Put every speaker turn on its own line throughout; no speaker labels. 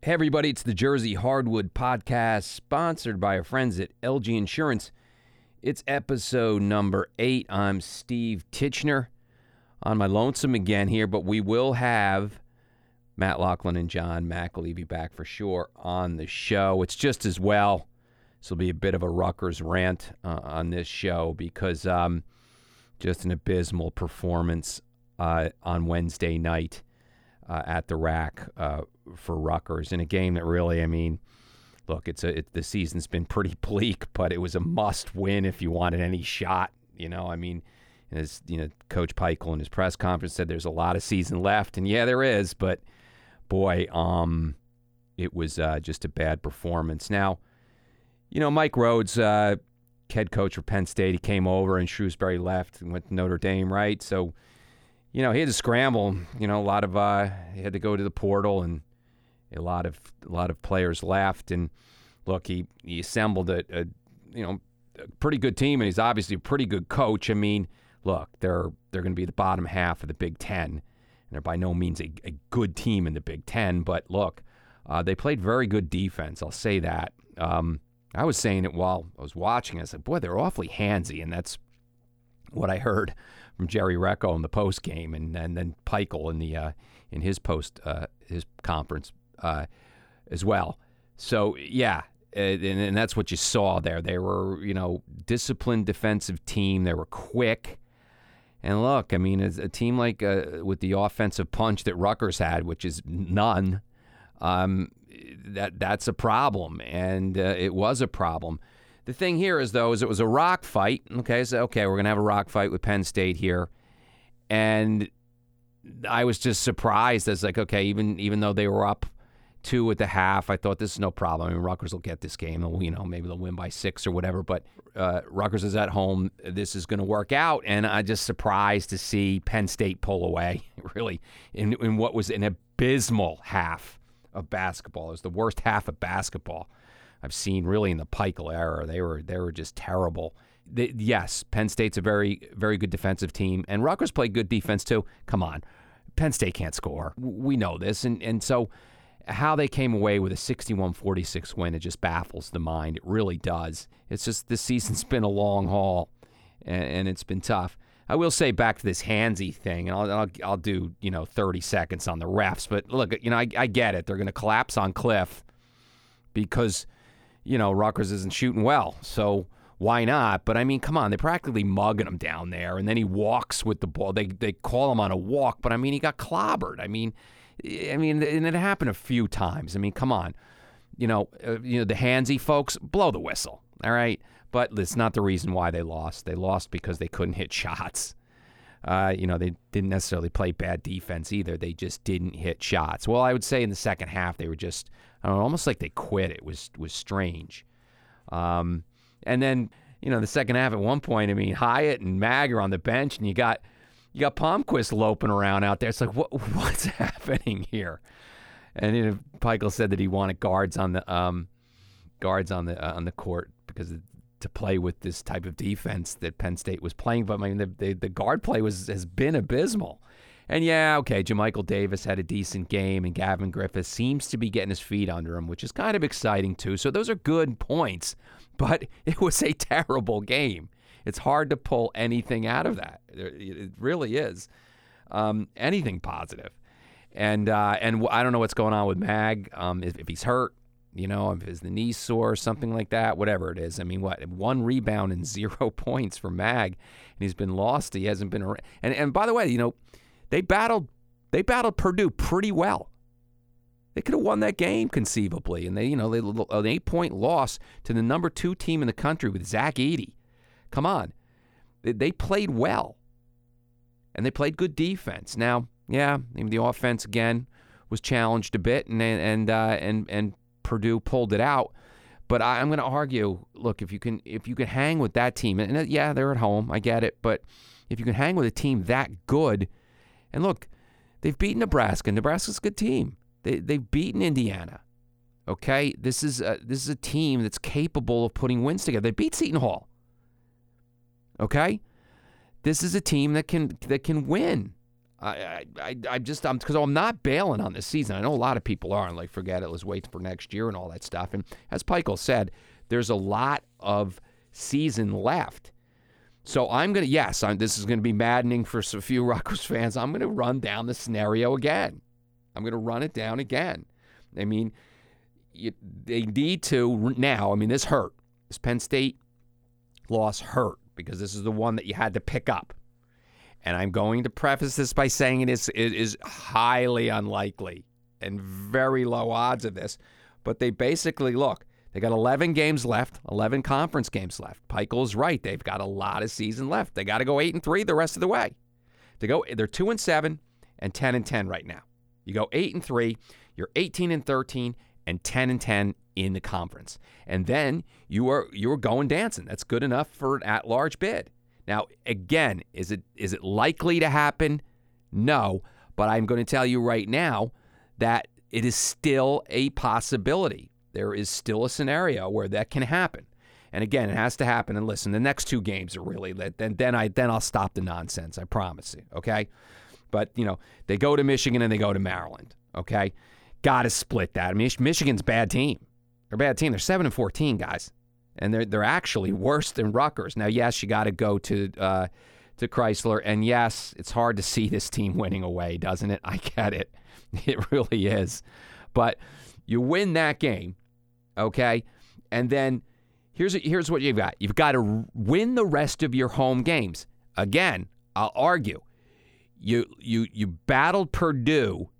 Hey, everybody, it's the Jersey Hardwood Podcast, sponsored by our friends at LG Insurance. It's episode number eight. I'm Steve Titchener on my lonesome again here, but we will have Matt Loughlin and John McAlevey back for sure on the show. It's just as well. This will be a bit of a Rutgers rant uh, on this show because um, just an abysmal performance uh, on Wednesday night uh, at the rack uh, for Rutgers in a game that really, I mean, look, it's a it, the season's been pretty bleak, but it was a must win if you wanted any shot. You know, I mean, as you know, Coach Pikiell in his press conference said, there's a lot of season left, and yeah, there is, but boy, um, it was uh, just a bad performance. Now, you know, Mike Rhoades, uh, head coach for Penn State, he came over and Shrewsberry left and went to Notre Dame, right? So, you know, he had to scramble. You know, a lot of uh, he had to go to the portal, and a lot of a lot of players left. And look, he he assembled a, a you know a pretty good team, and he's obviously a pretty good coach. I mean, look, they're they're going to be the bottom half of the Big Ten, and they're by no means a, a good team in the Big Ten. But look, uh, they played very good defense. I'll say that. Um, I was saying it while I was watching. I said, boy, they're awfully handsy, and that's what I heard from Jerry Recco in the post game, and, and then Pikiell in the uh, in his post uh, his conference uh, as well. So yeah, and, and that's what you saw there. They were you know disciplined defensive team. They were quick. And look, I mean, a team like uh, with the offensive punch that Rutgers had, which is none, um, that that's a problem, and uh, it was a problem. The thing here is though, is it was a rock fight. Okay, so okay, we're gonna have a rock fight with Penn State here, and I was just surprised. As like, okay, even even though they were up two at the half, I thought this is no problem. I mean, Rutgers will get this game. They'll, you know, maybe they'll win by six or whatever. But uh, Rutgers is at home. This is going to work out, and I'm just surprised to see Penn State pull away. Really, in in what was an abysmal half of basketball. It was the worst half of basketball I've seen really in the Pikiell era. They were they were just terrible. Yes, Penn State's a very very good defensive team, and Rutgers played good defense too. Come on, Penn State can't score. We know this, and and so how they came away with a 61-46 win it just baffles the mind. It really does. It's just this season's been a long haul, and, and it's been tough. I will say back to this handsy thing, and I'll, I'll, I'll do you know 30 seconds on the refs. But look, you know I, I get it. They're going to collapse on Cliff because you know Rutgers isn't shooting well, so why not? But I mean, come on, they're practically mugging him down there, and then he walks with the ball. They they call him on a walk, but I mean, he got clobbered. I mean, I mean, and it happened a few times. I mean, come on, you know, uh, you know the handsy folks blow the whistle. All right. But it's not the reason why they lost. They lost because they couldn't hit shots. Uh, you know, they didn't necessarily play bad defense either. They just didn't hit shots. Well, I would say in the second half they were just know, almost like they quit. It was was strange. Um, and then you know the second half at one point, I mean Hyatt and Mag are on the bench, and you got you got Palmquist loping around out there. It's like what what's happening here? And you know, Pikiell said that he wanted guards on the um, guards on the uh, on the court because to play with this type of defense that Penn State was playing. But I mean, the, the, the guard play was has been abysmal. And yeah, okay, Jamichael Davis had a decent game, and Gavin Griffith seems to be getting his feet under him, which is kind of exciting too. So those are good points, but it was a terrible game. It's hard to pull anything out of that. It really is. Um, anything positive. And uh, and I don't know what's going on with Mag. Um, if, if he's hurt, you know, if his the knee sore, or something like that, whatever it is. I mean, what one rebound and zero points for Mag, and he's been lost. He hasn't been. And and by the way, you know, they battled. They battled Purdue pretty well. They could have won that game conceivably, and they, you know, they an eight point loss to the number two team in the country with Zach Edey. Come on, they, they played well, and they played good defense. Now, yeah, the offense again was challenged a bit, and and uh, and and Purdue pulled it out. But I, am going to argue. Look, if you can if you can hang with that team, and uh, yeah, they're at home, I get it. But if you can hang with a team that good, and look, they've beaten Nebraska. Nebraska's a good team. They they've beaten Indiana. Okay, this is a, this is a team that's capable of putting wins together. They beat Seton Hall. Okay, this is a team that can that can win. I, I, I just, I'm because I'm not bailing on this season. I know a lot of people are, and like, forget it, let's wait for next year and all that stuff. And as Pikiell said, there's a lot of season left. So I'm going to, yes, I'm, this is going to be maddening for a few Rutgers fans. I'm going to run down the scenario again. I'm going to run it down again. I mean, you, they need to now. I mean, this hurt. This Penn State loss hurt because this is the one that you had to pick up. And I'm going to preface this by saying it is, it is highly unlikely and very low odds of this. But they basically look, they got 11 games left, 11 conference games left. Pikiell's right. They've got a lot of season left. They got to go 8 and 3 the rest of the way. To go they're 2 and 7 and 10 and 10 right now. You go 8 and 3, you're 18 and 13 and 10 and 10 in the conference. And then you are you are going dancing. That's good enough for an at-large bid. Now, again, is it is it likely to happen? No, but I'm going to tell you right now that it is still a possibility. There is still a scenario where that can happen. And again, it has to happen. And listen, the next two games are really lit. Then then I then I'll stop the nonsense. I promise you. Okay. But you know, they go to Michigan and they go to Maryland. Okay. Got to split that. I mean, Michigan's bad team. They're a bad team. They're seven and fourteen guys, and they're they're actually worse than Rutgers. Now, yes, you got to go to uh, to Crisler, and yes, it's hard to see this team winning away, doesn't it? I get it. It really is. But you win that game, okay, and then here's here's what you've got. You've got to win the rest of your home games. Again, I'll argue. You you you battled Purdue,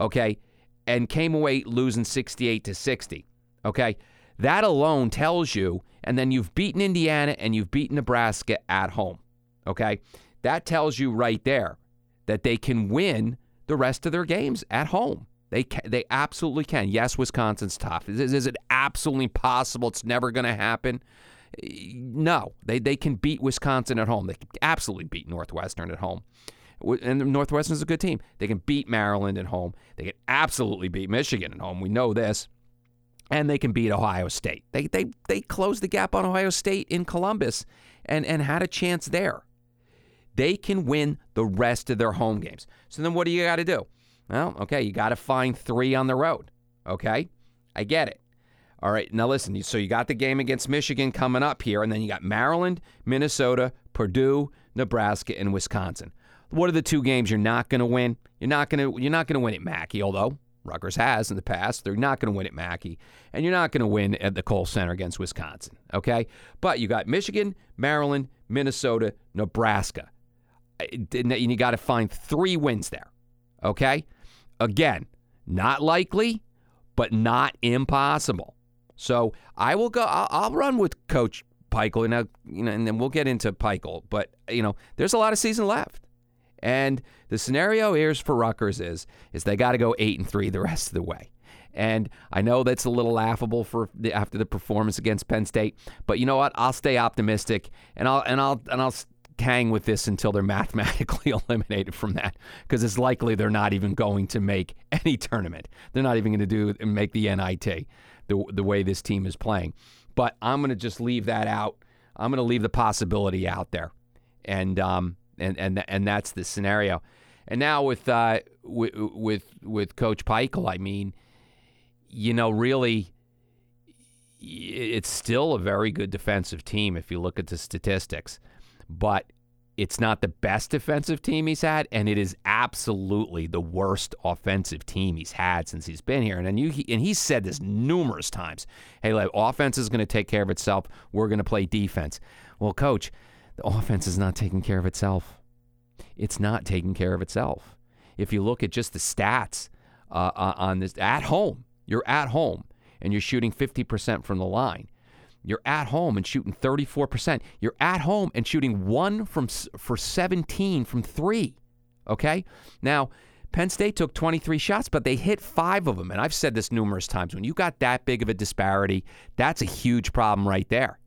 okay and came away losing 68 to 60. Okay? That alone tells you, and then you've beaten Indiana and you've beaten Nebraska at home. Okay? That tells you right there that they can win the rest of their games at home. They can, they absolutely can. Yes, Wisconsin's tough. Is, is it absolutely possible it's never going to happen? No, they they can beat Wisconsin at home. They can absolutely beat Northwestern at home and Northwestern is a good team. They can beat Maryland at home. They can absolutely beat Michigan at home. We know this. And they can beat Ohio State. They they they closed the gap on Ohio State in Columbus and and had a chance there. They can win the rest of their home games. So then what do you got to do? Well, okay, you got to find 3 on the road. Okay? I get it. All right, now listen. So you got the game against Michigan coming up here, and then you got Maryland, Minnesota, Purdue, Nebraska, and Wisconsin. What are the two games you're not going to win? You're not going to you're not going to win at Mackey, although Rutgers has in the past. They're not going to win at Mackey, and you're not going to win at the Kohl Center against Wisconsin. Okay, but you got Michigan, Maryland, Minnesota, Nebraska, and you got to find three wins there. Okay, again, not likely, but not impossible. So I will go. I'll, I'll run with Coach Pikiell, and, you know, and then we'll get into Pikiell. But you know, there's a lot of season left. And the scenario here for Rutgers is is they got to go eight and three the rest of the way. And I know that's a little laughable for the, after the performance against Penn State, but you know what? I'll stay optimistic, and I'll and I'll and I'll hang with this until they're mathematically eliminated from that, because it's likely they're not even going to make any tournament. They're not even going to do make the NIT the the way this team is playing. But I'm going to just leave that out. I'm going to leave the possibility out there, and um, and and and that's the scenario. And now with uh, with with with Coach Pikiell, I mean, you know, really, it's still a very good defensive team if you look at the statistics, but it's not the best defensive team he's had, and it is absolutely the worst offensive team he's had since he's been here. And and you and he's said this numerous times. Hey, like, offense is going to take care of itself. We're going to play defense. Well, coach the offense is not taking care of itself. It's not taking care of itself. If you look at just the stats uh, uh on this at home, you're at home and you're shooting 50% from the line. You're at home and shooting 34%. You're at home and shooting one from for 17 from three. Okay? Now, Penn State took 23 shots, but they hit five of them. And I've said this numerous times. When you got that big of a disparity, that's a huge problem right there.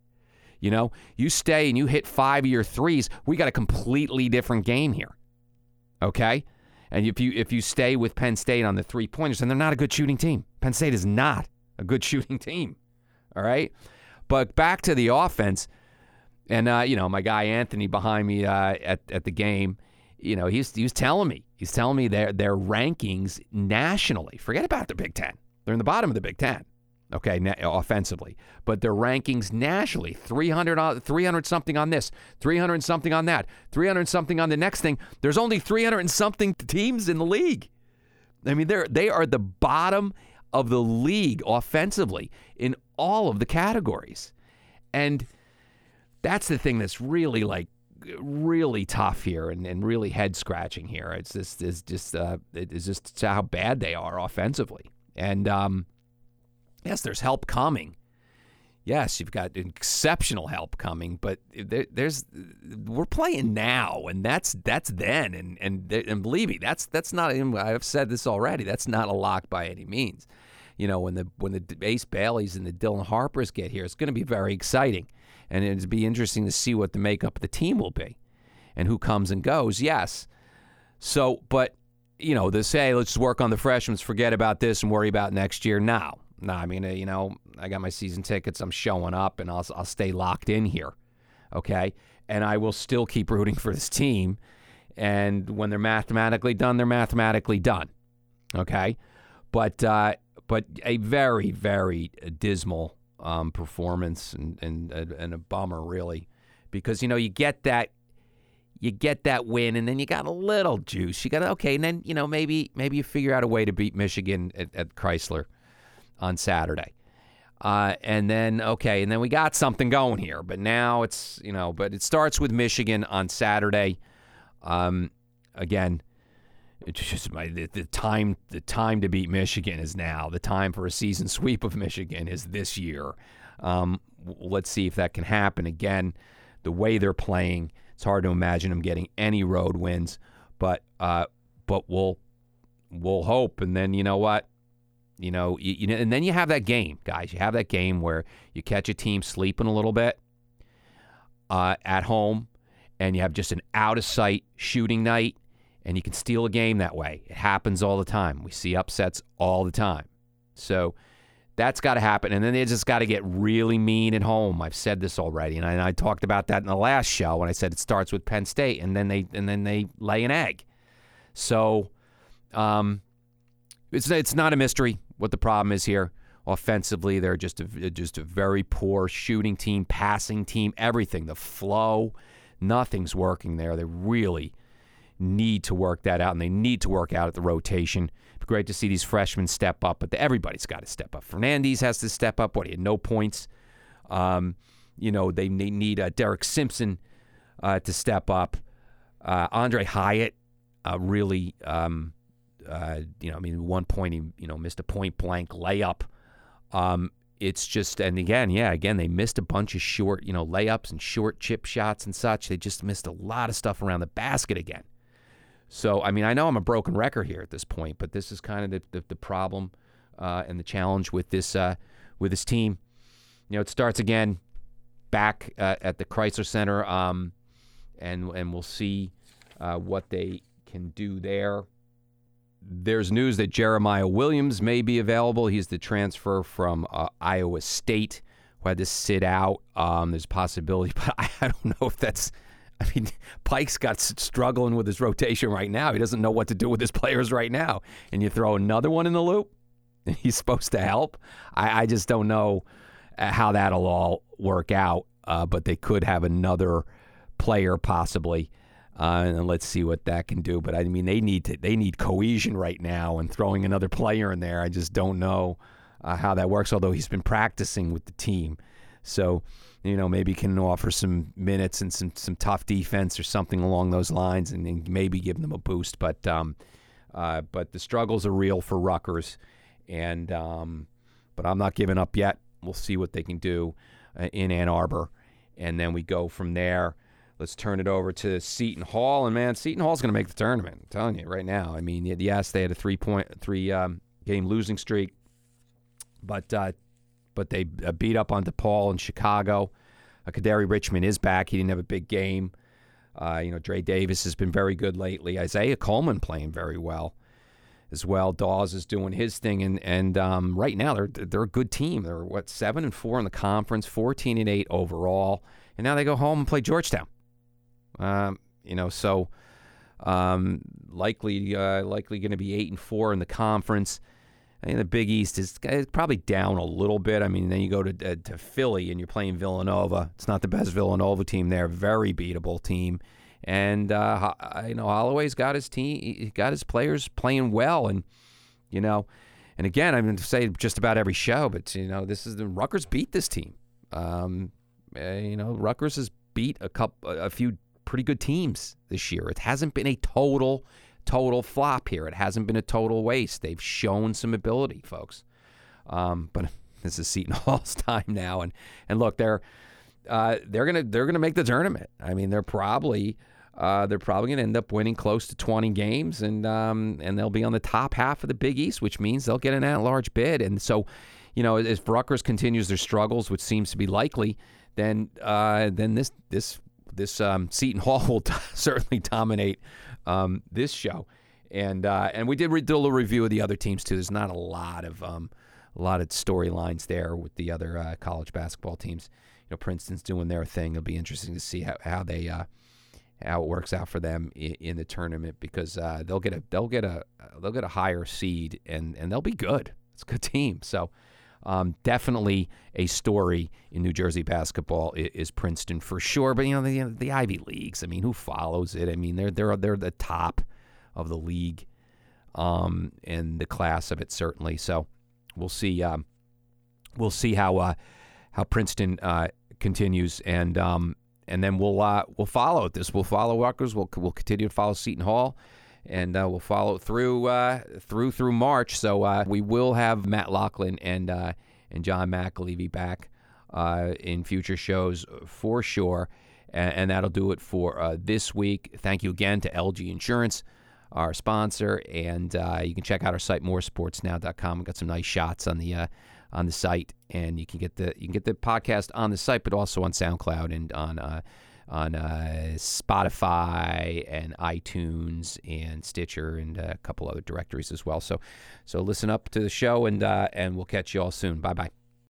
You know, you stay and you hit five of your threes, we got a completely different game here. Okay? And if you if you stay with Penn State on the three pointers, then they're not a good shooting team. Penn State is not a good shooting team. All right? But back to the offense, and uh, you know, my guy Anthony behind me uh, at at the game, you know, he's he was telling me He's telling me their their rankings nationally. Forget about the Big Ten. They're in the bottom of the Big Ten. Okay, na- offensively, but their rankings nationally 300, 300 something on this, 300 something on that, 300 something on the next thing. There's only 300 and something teams in the league. I mean, they're they are the bottom of the league offensively in all of the categories, and that's the thing that's really like really tough here and, and really head scratching here. It's just it's just uh, it's just how bad they are offensively. And um, yes, there's help coming. Yes, you've got exceptional help coming, but there, there's we're playing now, and that's that's then, and and and believe me, that's that's not. I've said this already. That's not a lock by any means. You know, when the when the Ace Baileys and the Dylan Harpers get here, it's going to be very exciting and it'd be interesting to see what the makeup of the team will be and who comes and goes. Yes. So, but you know, they say let's work on the freshmen, forget about this, and worry about next year. Now, no, I mean, uh, you know, I got my season tickets. I'm showing up, and I'll I'll stay locked in here, okay? And I will still keep rooting for this team. And when they're mathematically done, they're mathematically done, okay? But uh, but a very very dismal um, performance and, and and a bummer really, because you know you get that you get that win and then you got a little juice. You got okay, and then you know maybe maybe you figure out a way to beat Michigan at, at Crisler on Saturday. Uh, and then okay, and then we got something going here. But now it's you know, but it starts with Michigan on Saturday. Um, again, it's just my the, the, time the time to beat Michigan is now. The time for a season sweep of Michigan is this year. Um, let's see if that can happen again. The way they're playing, it's hard to imagine them getting any road wins. But uh, but we'll we'll hope. And then you know what, you know, you, you know, and then you have that game, guys. You have that game where you catch a team sleeping a little bit uh, at home, and you have just an out of sight shooting night and you can steal a game that way. It happens all the time. We see upsets all the time. So that's got to happen. And then they just got to get really mean at home. I've said this already, and I, and I, talked about that in the last show when I said it starts with Penn State, and then they and then they lay an egg. So um, it's it's not a mystery what the problem is here. Offensively, they're just a, just a very poor shooting team, passing team, everything. The flow, nothing's working there. They really need to work that out, and they need to work out at the rotation. Be great to see these freshmen step up, but everybody's got to step up. Fernandez has to step up. What he had no points. Um, you know they, need uh, Derek Simpson uh, to step up. Uh, Aundre Hyatt uh, really, um, uh, you know, I mean, one point he you know missed a point blank layup. Um, it's just and again, yeah, again they missed a bunch of short, you know, layups and short chip shots and such. They just missed a lot of stuff around the basket again. So, I mean, I know I'm a broken record here at this point, but this is kind of the, the, the problem uh, and the challenge with this uh, with this team. You know, it starts again back uh, at the Crisler Center, um, and and we'll see uh, what they can do there. There's news that Jeremiah Williams may be available. He's the transfer from uh, Iowa State who had to sit out. Um, there's a possibility, but I, I don't know if that's I mean, Pike's got struggling with his rotation right now. He doesn't know what to do with his players right now. And you throw another one in the loop, and he's supposed to help. I, I just don't know uh, how that'll all work out. Uh, but they could have another player possibly, uh, and let's see what that can do. But I mean, they need to they need cohesion right now, and throwing another player in there, I just don't know uh, how that works. Although he's been practicing with the team, so you know, maybe can offer some minutes and some some tough defense or something along those lines, and, and maybe give them a boost. But um, uh, but the struggles are real for Rutgers, and um, but I'm not giving up yet. We'll see what they can do uh, in Ann Arbor, and then we go from there. Let's turn it over to Seton Hall, and man, Seton Hall's going to make the tournament. I'm telling you right now. I mean, yes, they had a three point three um, game losing streak, but uh, but they uh, beat up on DePaul in Chicago. Uh, Kadary Richmond is back. He didn't have a big game. Uh, you know, Dre Davis has been very good lately. Isaiah Coleman playing very well as well. Dawes is doing his thing, and and um, right now they're they're a good team. They're what seven and four in the conference, fourteen and eight overall, and now they go home and play Georgetown. Um, you know, so um, likely uh, likely going to be eight and four in the conference. I think the Big East is probably down a little bit. I mean, then you go to uh, to Philly and you're playing Villanova. It's not the best Villanova team there. Very beatable team. And uh, you know, Holloway's got his team, got his players playing well, and you know, and again, I'm going to say just about every show, but you know, this is the Rutgers beat this team. Um, eh, you know, Rutgers has beat a couple, a few pretty good teams this year. It hasn't been a total total flop here. It hasn't been a total waste. They've shown some ability, folks. Um, but this is Seton Hall's time now, and and look, they're uh, they're gonna they're gonna make the tournament. I mean, they're probably uh, they're probably gonna end up winning close to 20 games, and um, and they'll be on the top half of the Big East, which means they'll get an at-large bid. And so, you know, if Rutgers continues their struggles, which seems to be likely, then uh, then this this this um, Seton Hall will certainly dominate um, this show. And uh, and we did re- do a little review of the other teams too. There's not a lot of um, a lot of storylines there with the other uh, college basketball teams. You know, Princeton's doing their thing. It'll be interesting to see how, how they uh, how it works out for them in, in the tournament because uh, they'll get a they'll get a they'll get a higher seed and and they'll be good. It's a good team. So um, definitely a story in New Jersey basketball is, is, Princeton for sure. But you know the the Ivy leagues. I mean, who follows it? I mean, they're they're they're the top of the league, um, and the class of it certainly. So we'll see. Um, we'll see how uh, how Princeton uh, continues, and um, and then we'll uh, we'll follow this. We'll follow Rutgers. We'll we'll continue to follow Seton Hall and uh, we'll follow through uh, through through March. So uh, we will have Matt Loughlin and uh, and John McAlevey back uh, in future shows for sure, and, and that'll do it for uh, this week. Thank you again to LG Insurance, our sponsor, and you can check out our site moresportsnow.com. We've got some nice shots on the on the site, and you can get the you can get the podcast on the site, but also on SoundCloud and on on uh, Spotify and iTunes and Stitcher and a couple other directories as well. So, so listen up to the show, and uh, and we'll catch you all soon. Bye bye.